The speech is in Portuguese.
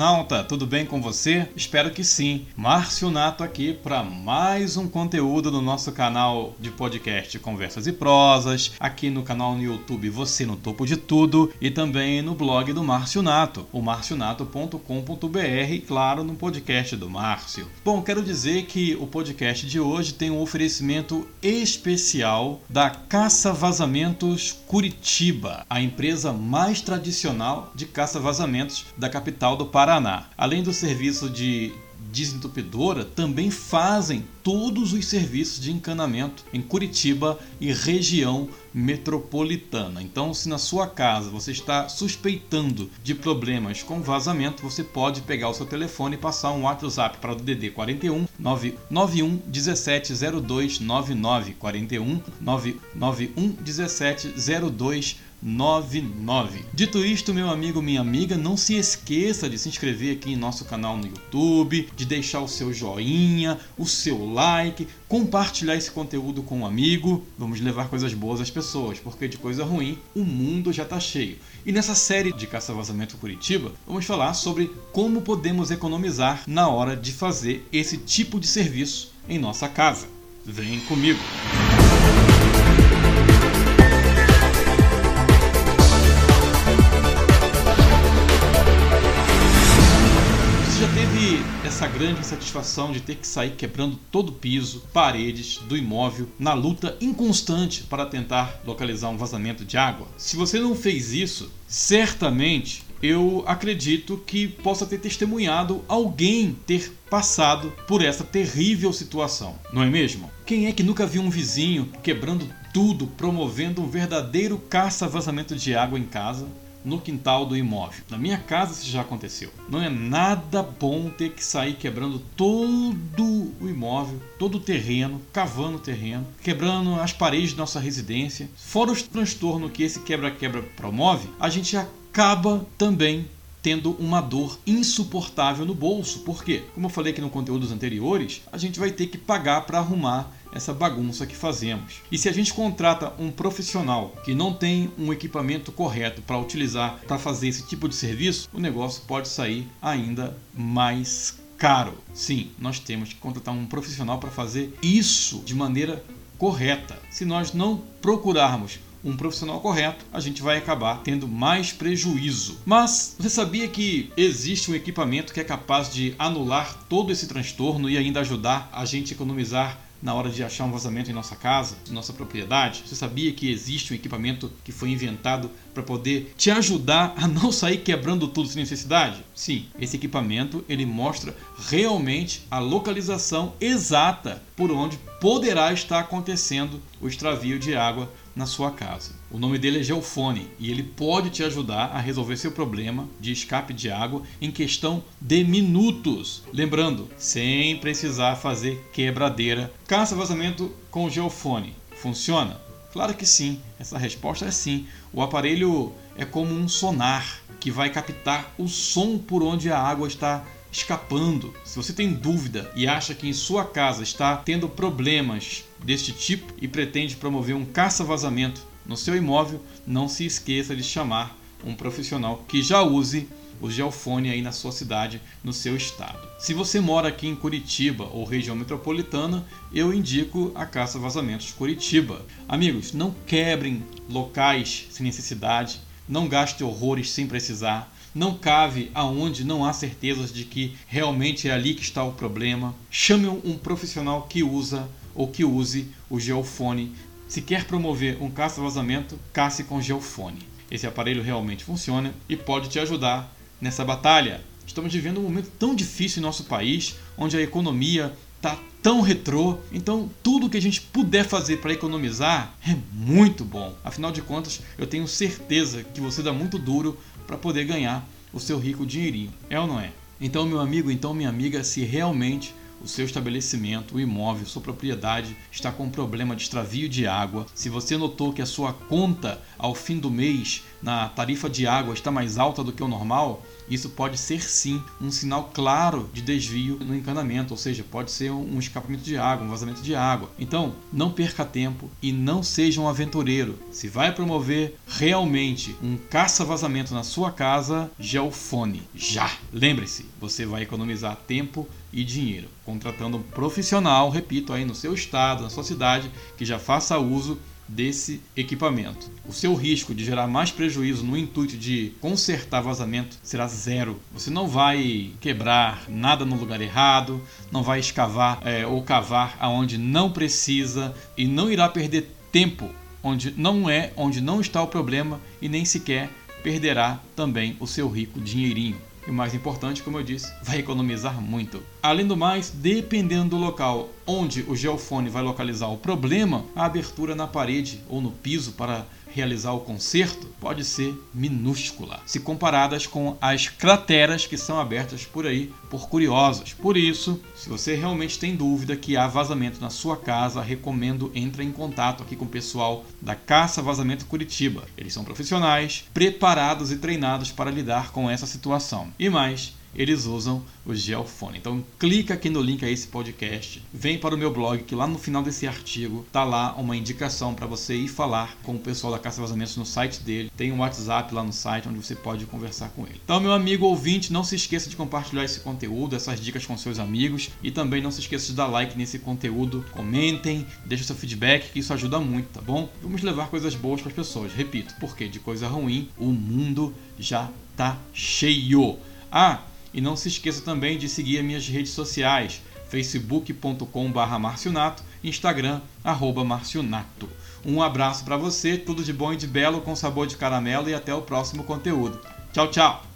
internauta, tudo bem com você? Espero que sim. Márcio Nato aqui para mais um conteúdo no nosso canal de podcast Conversas e Prosas, aqui no canal no YouTube Você no Topo de Tudo e também no blog do Márcio Nato, o marcionato.com.br claro no podcast do Márcio. Bom, quero dizer que o podcast de hoje tem um oferecimento especial da Caça Vazamentos Curitiba, a empresa mais tradicional de caça-vazamentos da capital do Paraná. Além do serviço de desentupidora também fazem todos os serviços de encanamento em Curitiba e região metropolitana. Então, se na sua casa você está suspeitando de problemas com vazamento, você pode pegar o seu telefone e passar um WhatsApp para o DDD 41 991 17 02 99 41 991 17 02 99. Dito isto, meu amigo, minha amiga, não se esqueça de se inscrever aqui em nosso canal no YouTube, de deixar o seu joinha, o seu like, compartilhar esse conteúdo com um amigo. Vamos levar coisas boas às pessoas, porque de coisa ruim o mundo já está cheio. E nessa série de Caça Vazamento Curitiba, vamos falar sobre como podemos economizar na hora de fazer esse tipo de serviço em nossa casa. Vem comigo! Essa grande insatisfação de ter que sair quebrando todo o piso, paredes do imóvel na luta inconstante para tentar localizar um vazamento de água? Se você não fez isso, certamente eu acredito que possa ter testemunhado alguém ter passado por essa terrível situação, não é mesmo? Quem é que nunca viu um vizinho quebrando tudo, promovendo um verdadeiro caça-vazamento de água em casa? No quintal do imóvel. Na minha casa isso já aconteceu. Não é nada bom ter que sair quebrando todo o imóvel, todo o terreno, cavando o terreno, quebrando as paredes da nossa residência. Fora os transtornos que esse quebra-quebra promove, a gente acaba também tendo uma dor insuportável no bolso. Por quê? Como eu falei aqui no conteúdos anteriores, a gente vai ter que pagar para arrumar essa bagunça que fazemos. E se a gente contrata um profissional que não tem um equipamento correto para utilizar para fazer esse tipo de serviço, o negócio pode sair ainda mais caro. Sim, nós temos que contratar um profissional para fazer isso de maneira correta. Se nós não procurarmos um profissional correto, a gente vai acabar tendo mais prejuízo. Mas você sabia que existe um equipamento que é capaz de anular todo esse transtorno e ainda ajudar a gente a economizar na hora de achar um vazamento em nossa casa, em nossa propriedade? Você sabia que existe um equipamento que foi inventado para poder te ajudar a não sair quebrando tudo sem necessidade? Sim, esse equipamento ele mostra realmente a localização exata por onde poderá estar acontecendo o extravio de água na sua casa. O nome dele é Geofone e ele pode te ajudar a resolver seu problema de escape de água em questão de minutos. Lembrando, sem precisar fazer quebradeira. Caça vazamento com Geofone. Funciona? Claro que sim. Essa resposta é sim. O aparelho é como um sonar que vai captar o som por onde a água está escapando. Se você tem dúvida e acha que em sua casa está tendo problemas deste tipo e pretende promover um caça-vazamento no seu imóvel, não se esqueça de chamar um profissional que já use o geofone aí na sua cidade, no seu estado. Se você mora aqui em Curitiba ou região metropolitana, eu indico a Caça Vazamentos Curitiba. Amigos, não quebrem locais sem necessidade, não gaste horrores sem precisar não cave aonde não há certezas de que realmente é ali que está o problema. Chame um profissional que usa ou que use o geofone. Se quer promover um caça-vazamento, caça com geofone. Esse aparelho realmente funciona e pode te ajudar nessa batalha. Estamos vivendo um momento tão difícil em nosso país, onde a economia está tão retrô. Então, tudo que a gente puder fazer para economizar é muito bom. Afinal de contas, eu tenho certeza que você dá muito duro para poder ganhar o seu rico dinheirinho. É ou não é? Então, meu amigo, então minha amiga, se realmente o seu estabelecimento, o imóvel, sua propriedade está com problema de extravio de água, se você notou que a sua conta ao fim do mês na tarifa de água está mais alta do que o normal, isso pode ser sim um sinal claro de desvio no encanamento, ou seja, pode ser um escapamento de água, um vazamento de água. Então, não perca tempo e não seja um aventureiro. Se vai promover realmente um caça-vazamento na sua casa, geofone já. Lembre-se, você vai economizar tempo e dinheiro, contratando um profissional, repito, aí no seu estado, na sua cidade, que já faça uso desse equipamento. O seu risco de gerar mais prejuízo no intuito de consertar vazamento será zero. Você não vai quebrar nada no lugar errado, não vai escavar é, ou cavar aonde não precisa e não irá perder tempo onde não é, onde não está o problema e nem sequer perderá também o seu rico dinheirinho. E mais importante, como eu disse, vai economizar muito. Além do mais, dependendo do local onde o geofone vai localizar o problema, a abertura na parede ou no piso para realizar o concerto pode ser minúscula, se comparadas com as crateras que são abertas por aí por curiosos. Por isso, se você realmente tem dúvida que há vazamento na sua casa, recomendo entre em contato aqui com o pessoal da Caça Vazamento Curitiba. Eles são profissionais, preparados e treinados para lidar com essa situação. E mais, eles usam o Geofone. Então clica aqui no link a esse podcast, vem para o meu blog que lá no final desse artigo tá lá uma indicação para você ir falar com o pessoal da Caça Vazamentos no site dele. Tem um WhatsApp lá no site onde você pode conversar com ele. Então meu amigo ouvinte, não se esqueça de compartilhar esse conteúdo, essas dicas com seus amigos e também não se esqueça de dar like nesse conteúdo, comentem, deixe seu feedback que isso ajuda muito, tá bom? Vamos levar coisas boas para as pessoas. Repito, porque de coisa ruim o mundo já tá cheio. Ah, e não se esqueça também de seguir as minhas redes sociais, facebook.com.br marcionato, instagram, arroba marcionato. Um abraço para você, tudo de bom e de belo com sabor de caramelo e até o próximo conteúdo. Tchau, tchau!